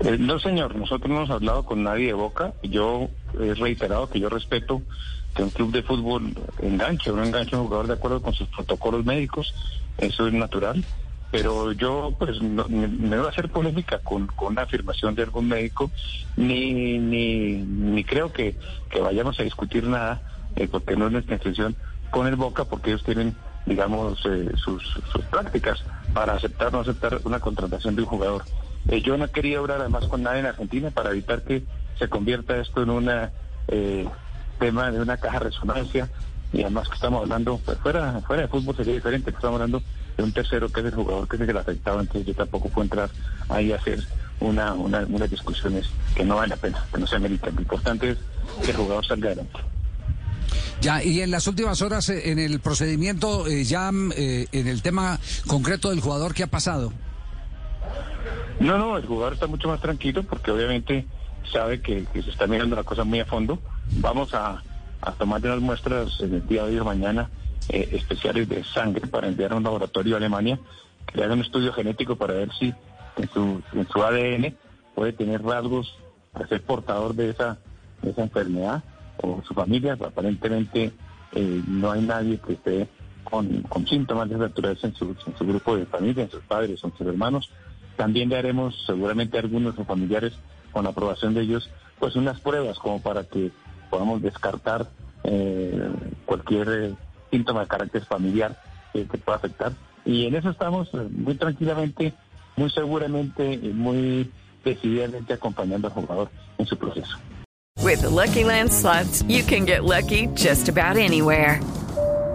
Eh, no, señor, nosotros no hemos hablado con nadie de Boca. Yo he reiterado que yo respeto que un club de fútbol enganche o no enganche un jugador de acuerdo con sus protocolos médicos. Eso es natural. Pero yo, pues, no, me, voy a hacer polémica con, con una afirmación de algún médico, ni, ni, ni creo que, vayamos a discutir nada, eh, porque no es nuestra intención con el Boca, porque ellos tienen, digamos, eh, sus, sus prácticas para aceptar o no aceptar una contratación de un jugador. Eh, yo no quería obrar además con nadie en Argentina para evitar que se convierta esto en un tema de una caja resonancia y además que estamos hablando, pues, fuera, fuera de fútbol sería diferente, estamos hablando de un tercero que es el jugador que es el afectaba, entonces yo tampoco puedo entrar ahí a hacer una, una, unas discusiones que no vale la pena, que no se ameritan. Lo importante es que el jugador salga adelante. Ya, y en las últimas horas, eh, en el procedimiento, eh, ya eh, en el tema concreto del jugador, ¿qué ha pasado? No, no, el jugador está mucho más tranquilo porque obviamente sabe que, se está mirando la cosa muy a fondo. Vamos a, a tomar unas muestras en el día de hoy o mañana eh, especiales de sangre para enviar a un laboratorio a Alemania que haga un estudio genético para ver si en su, en su ADN puede tener rasgos para ser portador de esa, enfermedad o su familia. Aparentemente eh, no hay nadie que esté con, síntomas de naturaleza en su grupo de familia, en sus padres, en sus hermanos. También le haremos seguramente a algunos familiares, con la aprobación de ellos, pues unas pruebas como para que podamos descartar eh, cualquier eh, síntoma de carácter familiar que, que pueda afectar. Y en eso estamos eh, muy tranquilamente, muy seguramente y muy decididamente acompañando al jugador en su proceso. With the Lucky Land slots, you can get lucky just about anywhere.